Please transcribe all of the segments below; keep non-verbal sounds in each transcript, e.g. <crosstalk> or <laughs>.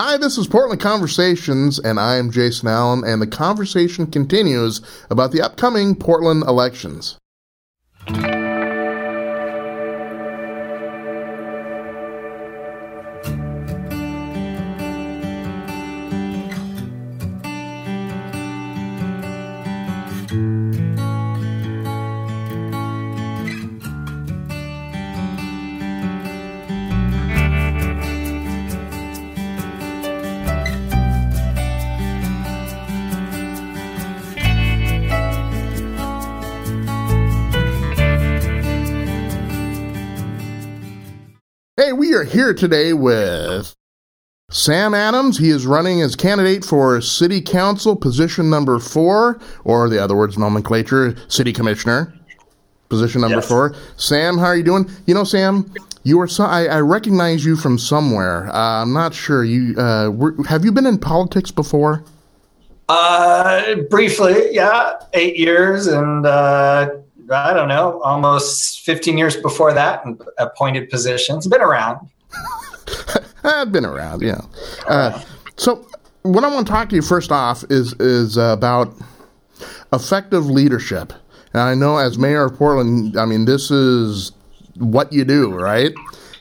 Hi, this is Portland Conversations, and I am Jason Allen, and the conversation continues about the upcoming Portland elections. Here today with Sam Adams. He is running as candidate for City Council position number four, or the other words nomenclature, City Commissioner, position number Yes. four. Sam, how are you doing? You know, Sam, you are. So, I, I recognize you from somewhere. Uh, I'm not sure. You uh, were, have you been in politics before? Uh, briefly, yeah, eight years, and uh, I don't know, almost 15 years before that, in appointed positions. Been around. <laughs> I've been around, yeah. Uh, so, what I want to talk to you first off is is about effective leadership. And I know as mayor of Portland, I mean, this is what you do, right?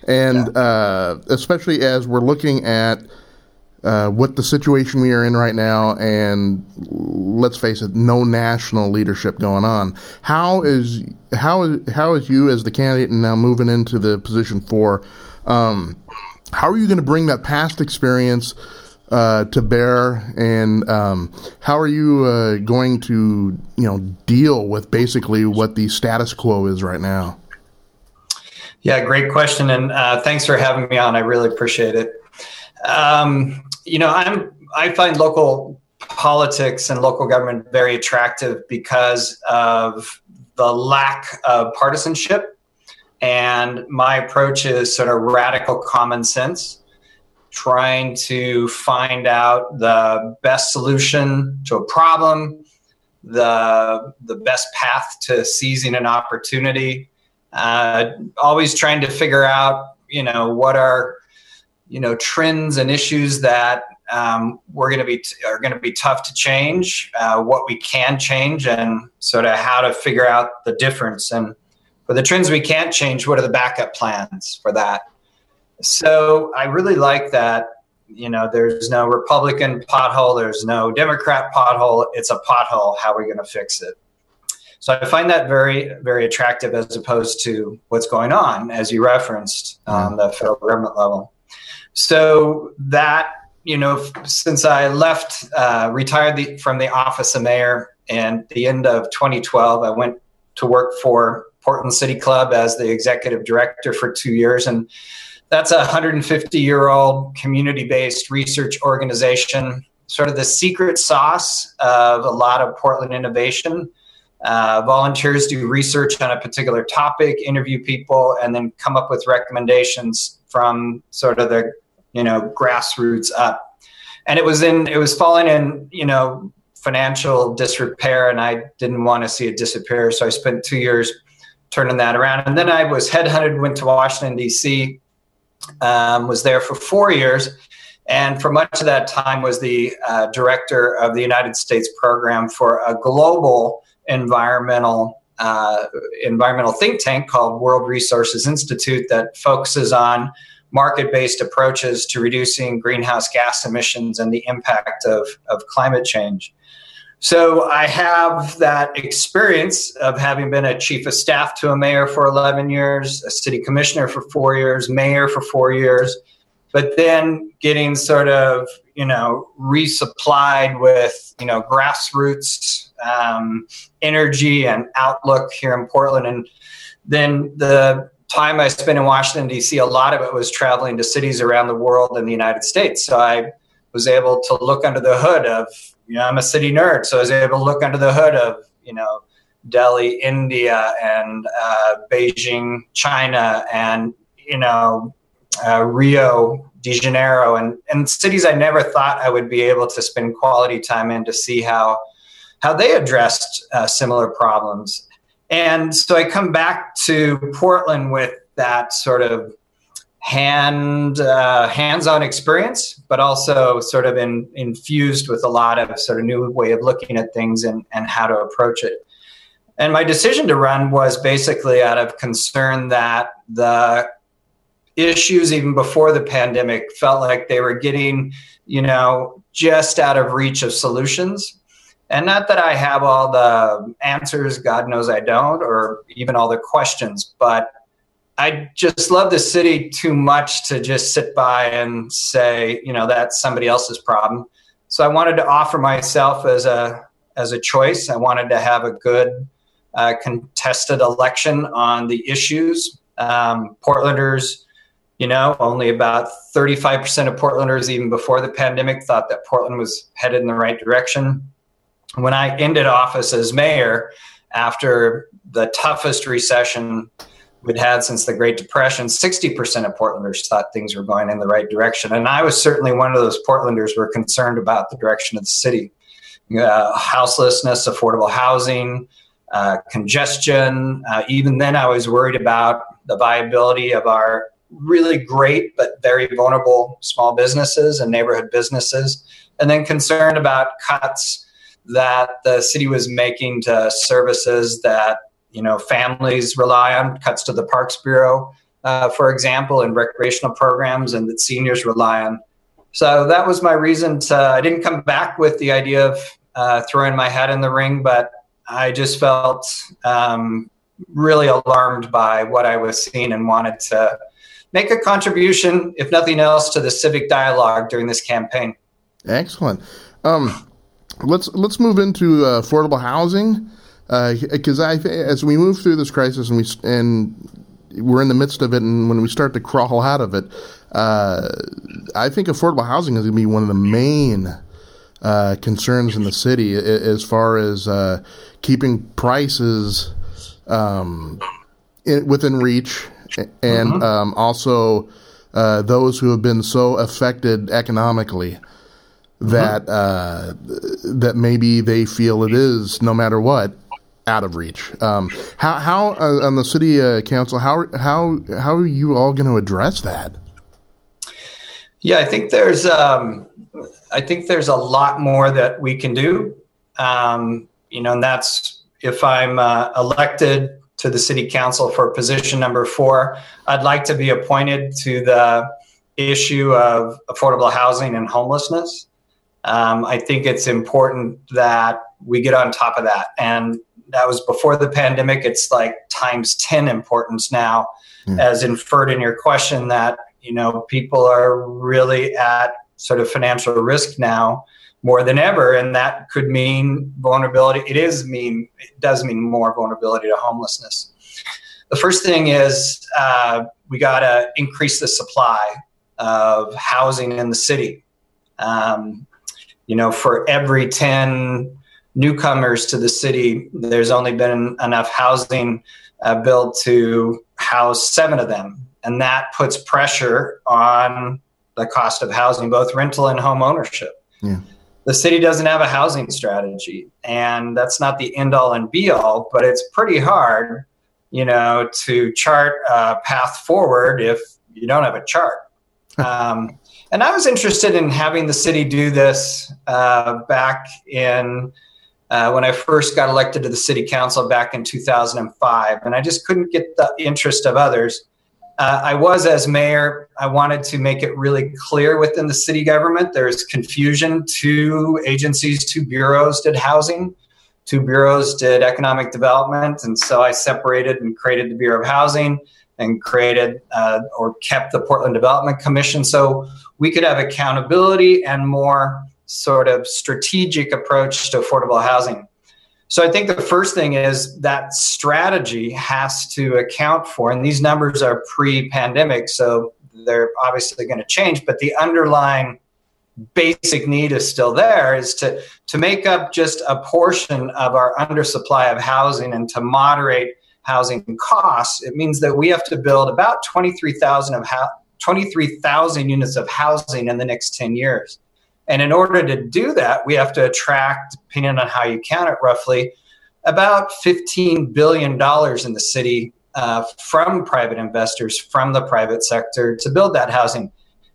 And uh, especially as we're looking at uh, what the situation we are in right now, and let's face it, no national leadership going on. How is how is how is you as the candidate and now moving into the position for? Um, how are you going to bring that past experience uh, to bear, and um, how are you uh, going to you know deal with basically what the status quo is right now? Yeah, great question, and uh, thanks for having me on. I really appreciate it. Um, you know, I'm I find local politics and local government very attractive because of the lack of partisanship, and my approach is sort of radical common sense, trying to find out the best solution to a problem, the the best path to seizing an opportunity uh, always trying to figure out you know what are you know trends and issues that um, we're going to be are going to be tough to change uh, what we can change and sort of how to figure out the difference. And for the trends we can't change what are the backup plans for that? So i really like that you know there's no republican pothole there's no democrat pothole it's a pothole how are we going to fix it? So I find that very, very attractive as opposed to what's going on, as you referenced on the federal government level. So that, you know, since I left, uh, retired the, from the office of mayor and the end of 2012, I went to work for Portland City Club as the executive director for two years. And that's a 150 year old community based research organization, sort of the secret sauce of a lot of Portland innovation. Uh, volunteers do research on a particular topic, interview people, and then come up with recommendations from sort of the you know grassroots up. And it was in it was falling in you know financial disrepair, and I didn't want to see it disappear, so I spent two years turning that around. And then I was headhunted, went to Washington D.C., um, was there for four years, and for much of that time was the uh, director of the United States program for a global environmental uh, environmental think tank called World Resources Institute that focuses on market-based approaches to reducing greenhouse gas emissions and the impact of, of climate change. So I have that experience of having been a chief of staff to a mayor for 11 years, a city commissioner for four years, mayor for four years, but then getting sort of, you know, resupplied with, you know, grassroots um, energy and outlook here in Portland. And then the time I spent in Washington, D.C., a lot of it was traveling to cities around the world and the United States. So I was able to look under the hood of, you know, I'm a city nerd. So I was able to look under the hood of, you know, Delhi, India, and uh, Beijing, China, and, you know, uh, Rio de Janeiro, and, and cities I never thought I would be able to spend quality time in to see how how they addressed uh, similar problems. And so I come back to Portland with that sort of hand uh, hands-on experience, but also sort of in, infused with a lot of sort of new way of looking at things and, and how to approach it. And my decision to run was basically out of concern that the issues even before the pandemic felt like they were getting, you know, just out of reach of solutions. And not that I have all the answers, God knows I don't, or even all the questions, but I just love the city too much to just sit by and say, you know, that's somebody else's problem. So I wanted to offer myself as a as a choice. I wanted to have a good uh, contested election on the issues. Um, Portlanders, you know, only about 35% of Portlanders, even before the pandemic, thought that Portland was headed in the right direction. When I ended office as mayor after the toughest recession we'd had since the Great Depression, 60% of Portlanders thought things were going in the right direction. And I was certainly one of those Portlanders who were concerned about the direction of the city. Uh, houselessness, affordable housing, uh, congestion. Uh, even then, I was worried about the viability of our really great but very vulnerable small businesses and neighborhood businesses, and then concerned about cuts that the city was making to services that you know families rely on cuts to the parks bureau uh, for example and recreational programs and that seniors rely on. So that was my reason to i didn't come back with the idea of uh, throwing my hat in the ring but i just felt um, really alarmed by what i was seeing and wanted to make a contribution if nothing else to the civic dialogue during this campaign. Excellent. Um, let's let's move into uh, affordable housing because uh, I, as we move through this crisis and we and we're in the midst of it, and when we start to crawl out of it, uh, I think affordable housing is going to be one of the main uh, concerns in the city as far as uh, keeping prices um, in, within reach, and mm-hmm. um, also uh, those who have been so affected economically that mm-hmm. that maybe they feel it is no matter what out of reach. Um, how how uh, on the city uh, council how how how are you all going to address that? Yeah, I think there's um, I think there's a lot more that we can do. Um, you know, and that's if I'm uh, elected to the city council for position number four, I'd like to be appointed to the issue of affordable housing and homelessness. Um, I think it's important that we get on top of that. And that was before the pandemic. It's like times 10 importance now, mm. as inferred in your question that, you know, people are really at sort of financial risk now more than ever. And that could mean vulnerability. It is mean, it does mean more vulnerability to homelessness. The first thing is uh, we got to increase the supply of housing in the city. Um, you know, for every 10 newcomers to the city, there's only been enough housing uh, built to house seven of them. And that puts pressure on the cost of housing, both rental and home ownership. Yeah. The city doesn't have a housing strategy, and that's not the end all and be all, but it's pretty hard, you know, to chart a path forward if you don't have a chart. um, and I was interested in having the city do this uh, back in uh, when I first got elected to the city council back in 2005, and I just couldn't get the interest of others. Uh, I was, as mayor, I wanted to make it really clear within the city government. There's confusion. Two agencies, two bureaus did housing, two bureaus did economic development, and so I separated and created the Bureau of Housing and created uh, or kept the Portland Development Commission so we could have accountability and more sort of strategic approach to affordable housing. So I think the first thing is that strategy has to account for, and these numbers are pre pandemic, so they're obviously going to change, but the underlying basic need is still there is to, to make up just a portion of our undersupply of housing and to moderate housing costs. It means that we have to build about 23,000 of 23,000 units of housing in the next 10 years. And in order to do that, we have to attract, depending on how you count it roughly, about $15 billion in the city uh, from private investors, from the private sector to build that housing.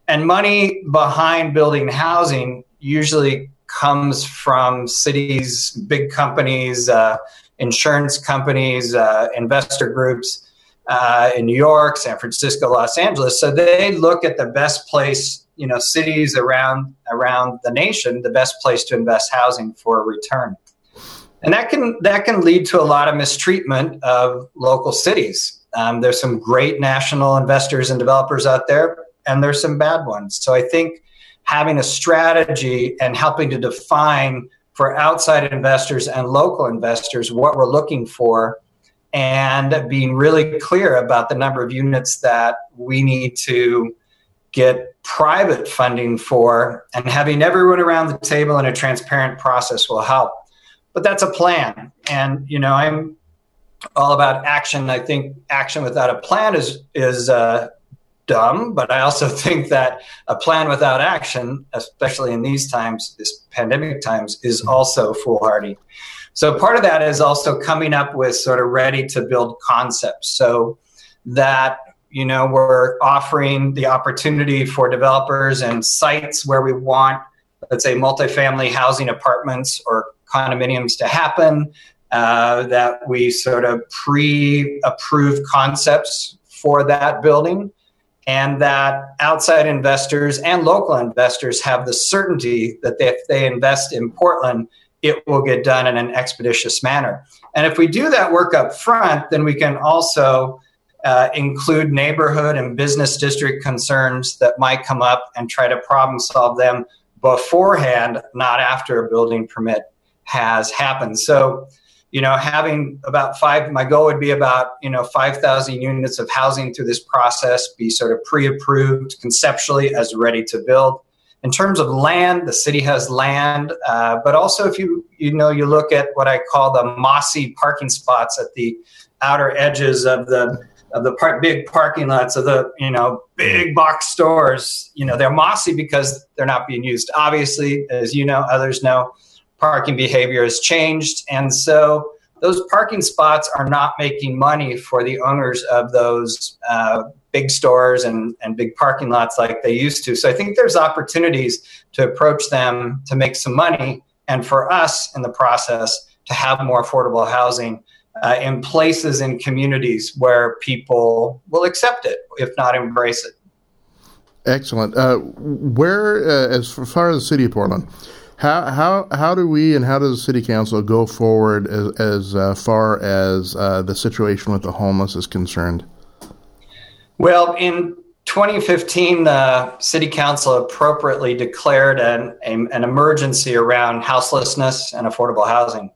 And money behind building housing usually comes from cities, big companies, uh, insurance companies, uh, investor groups uh, in New York, San Francisco, Los Angeles. So they look at the best place, you know, cities around around the nation, the best place to invest housing for a return. And that can that can lead to a lot of mistreatment of local cities. Um, there's some great national investors and developers out there, and there's some bad ones. So I think having a strategy and helping to define for outside investors and local investors what we're looking for and being really clear about the number of units that we need to get private funding for and having everyone around the table in a transparent process will help. But that's a plan. And you know i'm all about action. I think action without a plan is is uh, dumb but i also <laughs> think that a plan without action especially in these times this pandemic times is also foolhardy. So part of that is also coming up with sort of ready to build concepts. So that you know we're offering the opportunity for developers and sites where we want let's say multifamily housing apartments or condominiums to happen, uh, that we sort of pre approved concepts for that building, and that outside investors and local investors have the certainty that if they invest in Portland, it will get done in an expeditious manner. And if we do that work up front, then we can also uh, include neighborhood and business district concerns that might come up and try to problem solve them beforehand, not after a building permit has happened. So, you know, having about five, my goal would be about, you know, 5,000 units of housing through this process, be sort of pre approved conceptually as ready to build. In terms of land, the city has land, uh, but also if you, you know, you look at what I call the mossy parking spots at the outer edges of the of the par- big parking lots of the you know big box stores you know they're mossy because they're not being used obviously as you know others know parking behavior has changed. And so those parking spots are not making money for the owners of those uh, big stores and, and big parking lots like they used to. So I think there's opportunities to approach them to make some money and for us in the process to have more affordable housing uh, in places and communities where people will accept it, if not embrace it. Excellent. Uh, where, uh, as far as the city of Portland, how how how do we and how does the city council go forward as, as uh, far as uh, the situation with the homeless is concerned? Well, in 2015, the city council appropriately declared an, an emergency around houselessness and affordable housing.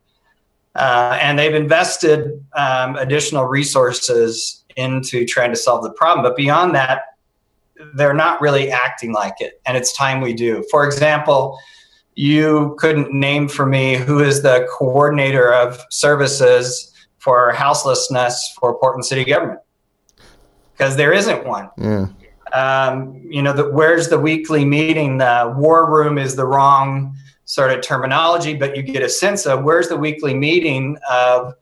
Uh, and they've invested um, additional resources into trying to solve the problem. But beyond that, they're not really acting like it. And it's time we do. For example, you couldn't name for me who is the coordinator of services for houselessness for Portland City government because there isn't one. Yeah. Um, you know, the, where's the weekly meeting? The war room is the wrong sort of terminology, but you get a sense of where's the weekly meeting of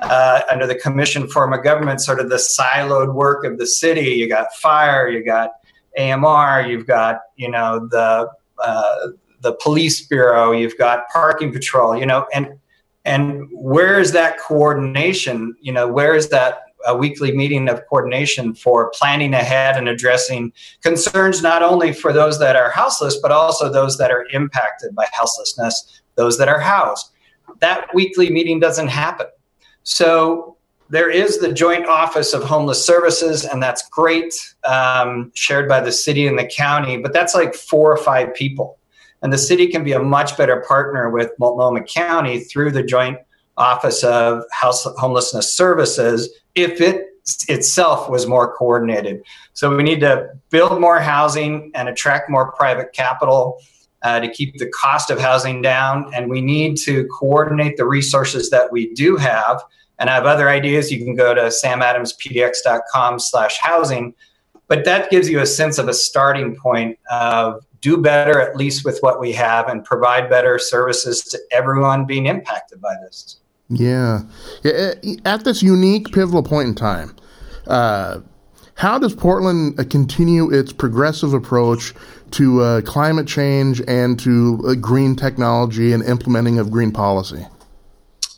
uh, under the Commission Form of Government, sort of the siloed work of the city. You got fire, you got AMR, you've got you know the uh, the police bureau, you've got parking patrol, you know, and and where is that coordination? You know, where is that a weekly meeting of coordination for planning ahead and addressing concerns not only for those that are houseless, but also those that are impacted by houselessness, those that are housed. That weekly meeting doesn't happen. So there is the Joint Office of Homeless Services, and that's great, um, shared by the city and the county, but that's like four or five people. And the city can be a much better partner with Multnomah County through the Joint Office of House Homelessness Services if it itself was more coordinated. So we need to build more housing and attract more private capital uh, to keep the cost of housing down. And we need to coordinate the resources that we do have. And I have other ideas. You can go to samadamspdx.com slash housing. But that gives you a sense of a starting point of do better at least with what we have and provide better services to everyone being impacted by this. Yeah. At this unique pivotal point in time, uh, how does Portland uh, continue its progressive approach to uh, climate change and to uh, green technology and implementing of green policy?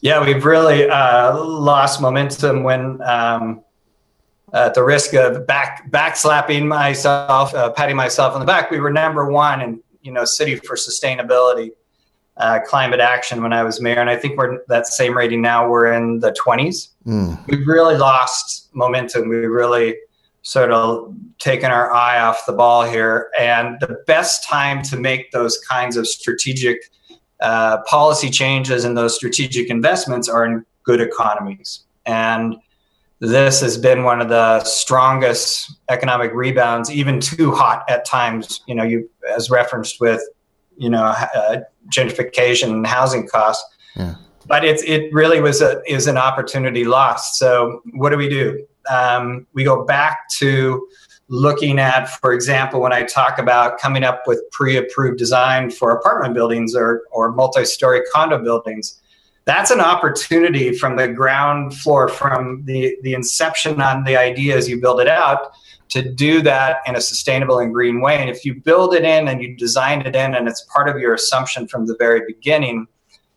Yeah, we've really uh, lost momentum when, um, at the risk of back backslapping myself, patting myself on the back, we were number one in you know city for sustainability uh, climate action when I was mayor, and I think we're that same rating now. We're in the 20s. Mm. We've really lost momentum. We really sort of taken our eye off the ball here. And the best time to make those kinds of strategic uh, policy changes and those strategic investments are in good economies. And this has been one of the strongest economic rebounds, even too hot at times. You know, you as referenced with, you know, uh, gentrification and housing costs. Yeah. But it's it really was a is an opportunity lost. So what do we do? Um, we go back to looking at, for example, when I talk about coming up with pre-approved design for apartment buildings or or multi-story condo buildings. That's an opportunity from the ground floor, from the, the inception on the idea as you build it out, to do that in a sustainable and green way. And if you build it in and you design it in and it's part of your assumption from the very beginning,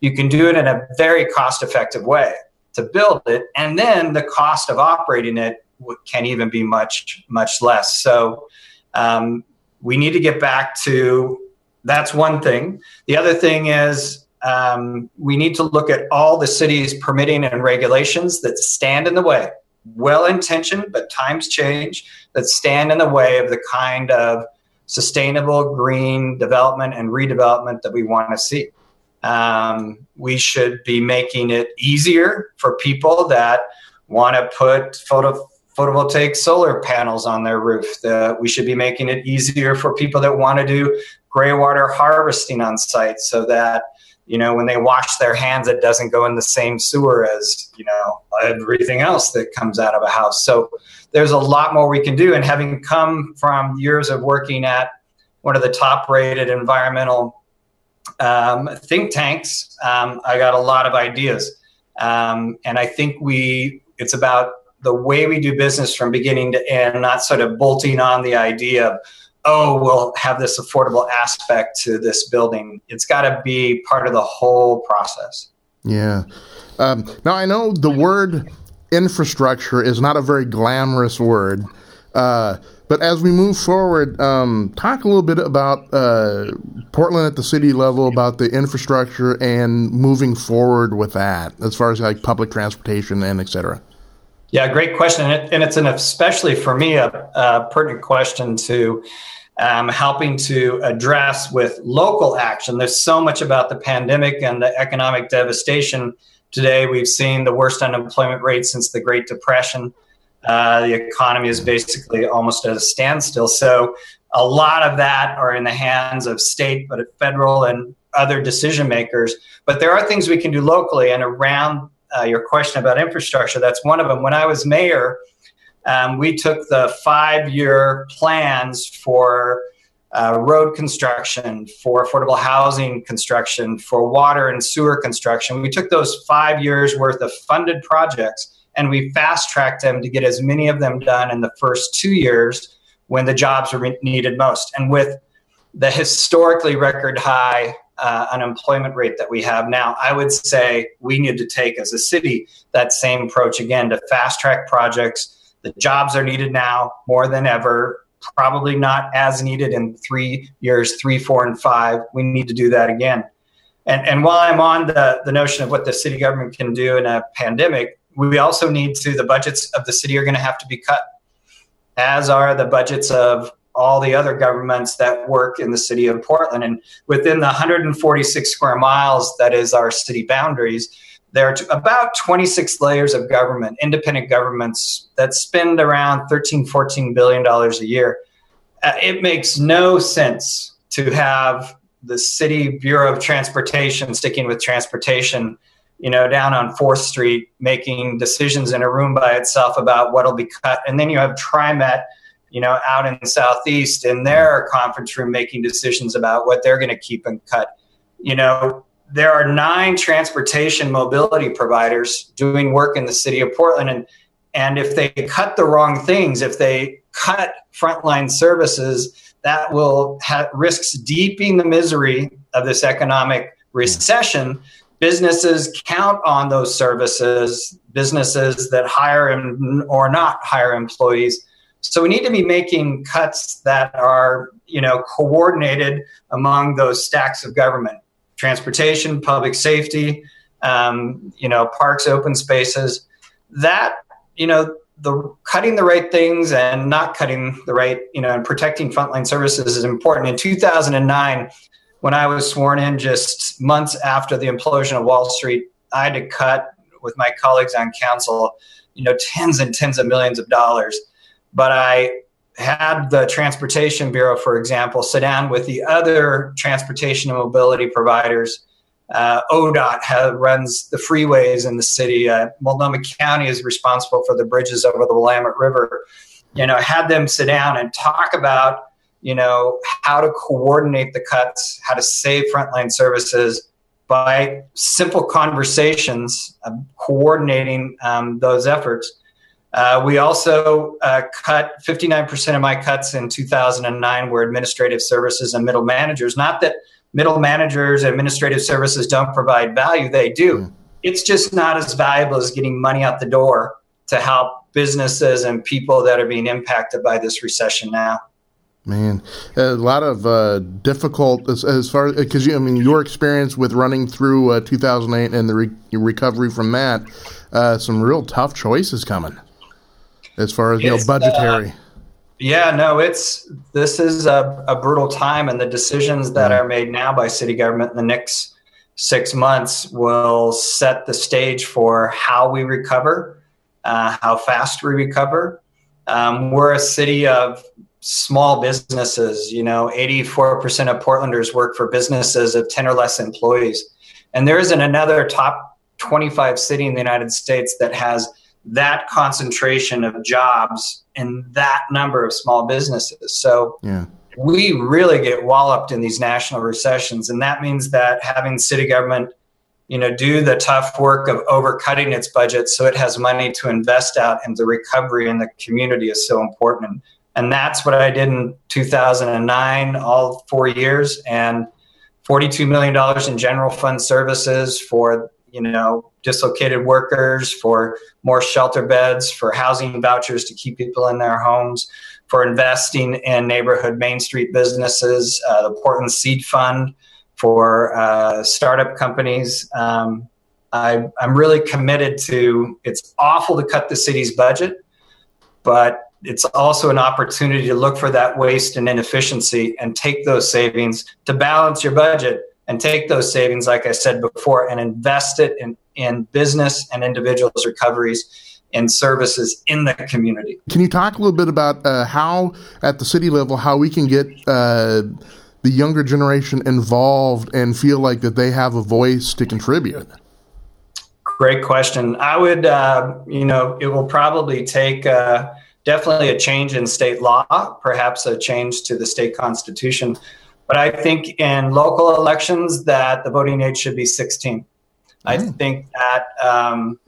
you can do it in a very cost effective way to build it. And then the cost of operating it can even be much, much less. So um, we need to get back to that's one thing. The other thing is um, we need to look at all the city's permitting and regulations that stand in the way well intentioned, but times change, that stand in the way of the kind of sustainable green development and redevelopment that we want to see. Um, we should be making it easier for people that want to put photo, photovoltaic solar panels on their roof. The, we should be making it easier for people that want to do gray water harvesting on site so that you know, when they wash their hands, it doesn't go in the same sewer as, you know, everything else that comes out of a house. So there's a lot more we can do. And having come from years of working at one of the top rated environmental um, think tanks, um, I got a lot of ideas. Um, and I think we, it's about the way we do business from beginning to end, not sort of bolting on the idea of, oh, we'll have this affordable aspect to this building. It's got to be part of the whole process. Yeah. Um, now, I know the word infrastructure is not a very glamorous word. Uh, but as we move forward, um, talk a little bit about uh, Portland at the city level, about the infrastructure and moving forward with that, as far as like public transportation and et cetera. Yeah, great question, and, it, and it's an especially for me a, a pertinent question to um, helping to address with local action. There's so much about the pandemic and the economic devastation. Today, we've seen the worst unemployment rate since the Great Depression. Uh, the economy is basically almost at a standstill. So, a lot of that are in the hands of state, but federal and other decision makers. But there are things we can do locally, and around uh, your question about infrastructure, that's one of them. When I was mayor, um, we took the five year plans for uh, road construction, for affordable housing construction, for water and sewer construction. We took those five years worth of funded projects and we fast tracked them to get as many of them done in the first two years when the jobs were needed most. And with the historically record high uh, unemployment rate that we have now, I would say we need to take as a city that same approach again to fast track projects. The jobs are needed now more than ever, probably not as needed in three years, three, four, and five. We need to do that again. And, and while I'm on the, the notion of what the city government can do in a pandemic, we also need to, the budgets of the city are going to have to be cut, as are the budgets of all the other governments that work in the city of Portland. And within the 146 square miles that is our city boundaries, there are about 26 layers of government, independent governments that spend around 13, 14 billion dollars a year. Uh, it makes no sense to have the city bureau of transportation sticking with transportation you know down on fourth street making decisions in a room by itself about what'll be cut and then you have trimet you know, out in the southeast in their conference room making decisions about what they're going to keep and cut. You know, there are nine transportation mobility providers doing work in the city of Portland. And, and if they cut the wrong things, if they cut frontline services, that will have risks deepening the misery of this economic recession. Businesses count on those services, businesses that hire or not hire employees. So we need to be making cuts that are, you know, coordinated among those stacks of government transportation, public safety, um, you know, parks, open spaces. That, you know, the cutting the right things and not cutting the right, you know, and protecting frontline services is important. In 2009, when I was sworn in just months after the implosion of Wall Street, I had to cut with my colleagues on council, you know, tens and tens of millions of dollars. But I had the Transportation Bureau, for example, sit down with the other transportation and mobility providers. Uh, ODOT have, runs the freeways in the city. Uh, Multnomah County is responsible for the bridges over the Willamette River. You know, had them sit down and talk about, you know, how to coordinate the cuts, how to save frontline services by simple conversations, uh, coordinating um, those efforts. Uh, we also uh, cut 59% of my cuts in 2009 were administrative services and middle managers. Not that middle managers and administrative services don't provide value, they do. Mm. It's just not as valuable as getting money out the door to help businesses and people that are being impacted by this recession now. Man, a lot of uh, difficult as, as far because I mean your experience with running through uh, 2008 and the re- recovery from that, uh, some real tough choices coming as far as you know budgetary. Uh, yeah, no, it's this is a, a, brutal time, and the decisions that are made now by city government in the next six months will set the stage for how we recover, uh, how fast we recover. Um, we're a city of small businesses. You know, 84% of Portlanders work for businesses of 10 or less employees. And there isn't another top 25 city in the United States that has that concentration of jobs in that number of small businesses. So yeah. we really get walloped in these national recessions. And that means that having city government, you know, do the tough work of overcutting its budget so it has money to invest out in the recovery in the community is so important. And that's what I did in 2009, all four years, and $42 million in general fund services for you know, dislocated workers, for more shelter beds, for housing vouchers to keep people in their homes, for investing in neighborhood Main Street businesses, uh, the Portland Seed Fund for uh, startup companies. Um, I, I'm really committed to. It's awful to cut the city's budget, but it's also an opportunity to look for that waste and inefficiency and take those savings to balance your budget and take those savings, like I said before, and invest it in, in business and individuals' recoveries and services in the community. Can you talk a little bit about uh, how, at the city level, how we can get uh, the younger generation involved and feel like that they have a voice to contribute? Great question. I would, uh, you know, it will probably take uh, definitely a change in state law, perhaps a change to the state constitution but I think in local elections that the voting age should be 16. Mm. I think that um,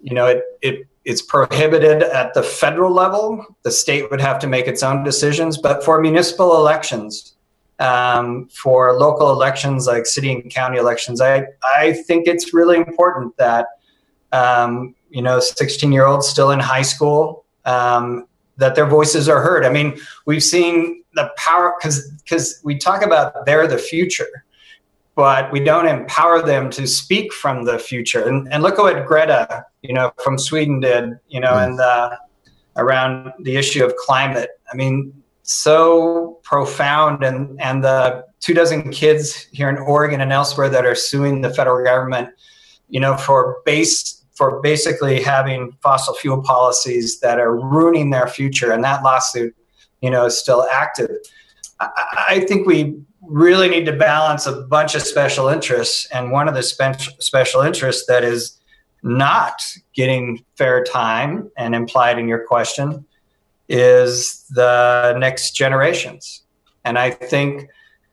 you know it, it it's prohibited at the federal level. The state would have to make its own decisions, but for municipal elections, um, for local elections like city and county elections, I I think it's really important that um, you know 16 year olds still in high school um, that their voices are heard. I mean, we've seen the power because because we talk about they're the future, but we don't empower them to speak from the future. And, and look at what Greta, you know, from Sweden did, you know, mm. and uh, around the issue of climate. I mean, so profound, and and the two dozen kids here in Oregon and elsewhere that are suing the federal government, you know, for base for basically having fossil fuel policies that are ruining their future, and that lawsuit, you know, still active. I, I think we really need to balance a bunch of special interests, and one of the spe- special interests that is not getting fair time, and implied in your question, is the next generations. And I think,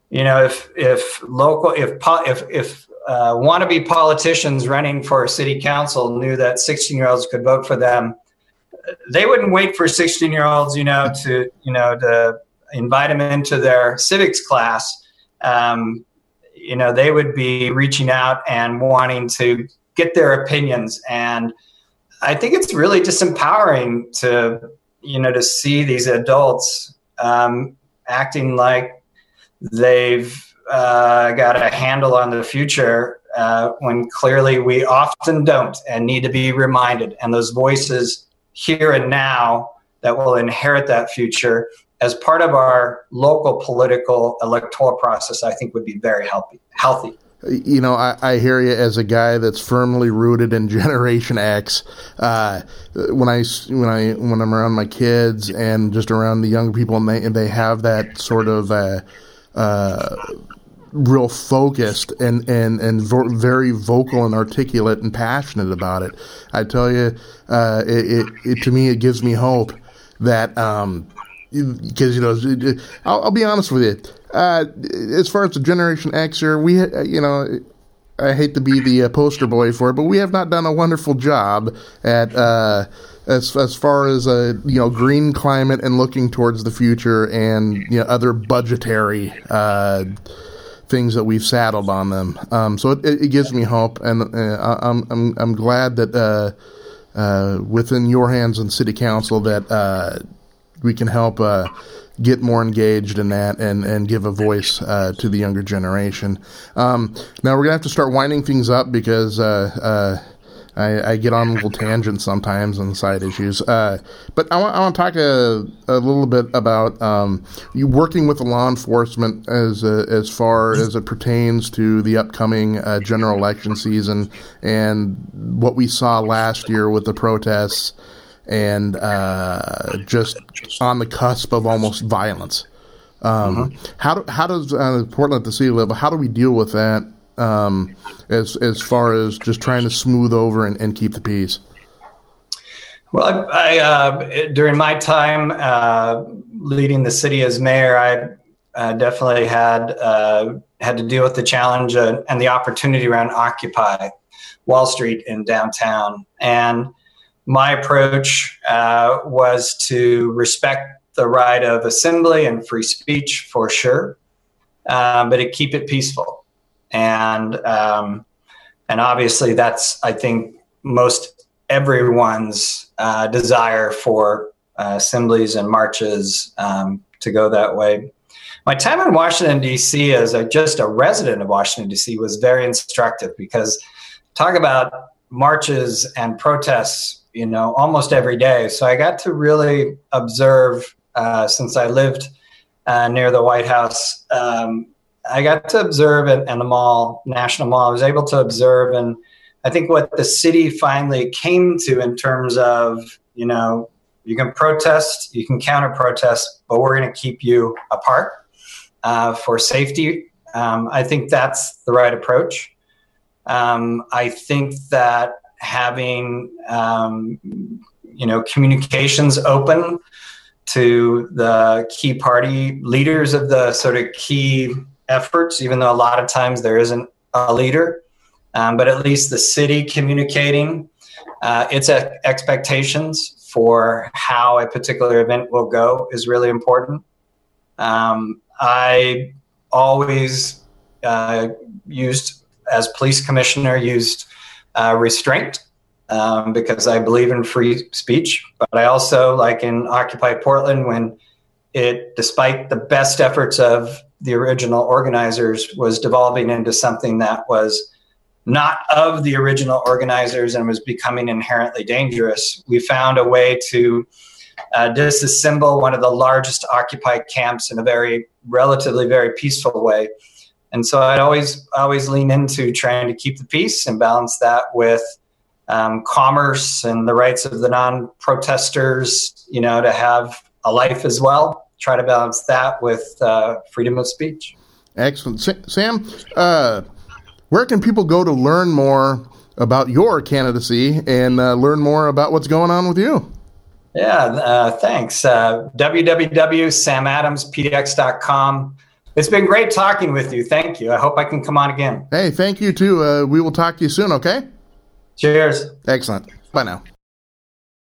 you know, if if local, if if if uh, wannabe politicians running for city council knew that 16 year olds could vote for them, they wouldn't wait for 16 year olds, you know, to you know to invite them into their civics class. Um, you know, they would be reaching out and wanting to get their opinions. And I think it's really disempowering to you know to see these adults um, acting like they've uh, got a handle on the future uh, when clearly we often don't and need to be reminded. And those voices here and now that will inherit that future as part of our local political electoral process, I think would be very healthy. Healthy. You know, I, I hear you as a guy that's firmly rooted in <laughs> Generation X. Uh, when I when I when I'm around my kids and just around the young people, and they and they have that sort of uh, uh, real focused and and and vo- very vocal and articulate and passionate about it. I tell you, uh, it, it, it, to me it gives me hope that um, because you know I'll, I'll, be honest with you. Uh, as far as the Generation Xer, we you know. I hate to be the uh, poster boy for it, but we have not done a wonderful job at uh, as as far as uh, you know green climate and looking towards the future and you know other budgetary uh, things that we've saddled on them. Um, so it, it, gives me hope, and uh, I'm, I'm I'm glad that uh, uh, within your hands and city council that uh, we can help uh, get more engaged in that and and give a voice uh, to the younger generation. Um, now we're gonna have to start winding things up because I, I, get on little tangents sometimes on side issues. Uh, but I want, I want to talk a, a little bit about um, you working with the law enforcement as uh, as far as it pertains to the upcoming uh, general election season and what we saw last year with the protests and uh, just on the cusp of almost violence. Um, uh-huh. How do, how does uh, Portland at the city level? How do we deal with that? Um, as as far as just trying to smooth over and, and keep the peace? Well, I, I uh, during my time uh, leading the city as mayor, I uh, definitely had uh, had to deal with the challenge uh, and the opportunity around Occupy Wall Street in downtown. And my approach uh, was to respect the right of assembly and free speech for sure, but to keep it peaceful and um, and obviously that's I think most everyone's uh, desire for uh, assemblies and marches um, to go that way. My time in Washington D.C. as a, just a resident of Washington D.C. was very instructive because talk about marches and protests, you know, almost every day. So I got to really observe uh, since I lived uh, near the White House. Um, I got to observe at, at the mall, National Mall. I was able to observe, and I think what the city finally came to in terms of, you know, you can protest, you can counter protest, but we're going to keep you apart uh, for safety. Um, I think that's the right approach. Um, I think that having, um, you know, communications open to the key party leaders of the sort of key efforts, even though a lot of times there isn't a leader. Um, but at least the city communicating uh, its expectations for how a particular event will go is really important. Um, I always uh, used, as police commissioner, used uh, restraint um, because I believe in free speech. But I also, like in Occupy Portland, when it, despite the best efforts of the original organizers was devolving into something that was not of the original organizers and was becoming inherently dangerous. We found a way to uh, disassemble one of the largest occupied camps in a very relatively very peaceful way. And so I'd always always lean into trying to keep the peace and balance that with um, commerce and the rights of the non-protesters, you know, to have a life as well try to balance that with uh, freedom of speech. Excellent, Sam. Uh, where can people go to learn more about your candidacy and uh, learn more about what's going on with you? Yeah, uh, thanks. Uh, www.samadamspdx.com. It's been great talking with you. Thank you. I hope I can come on again. Hey, thank you too. Uh, we will talk to you soon. Okay. Cheers. Excellent. Bye now.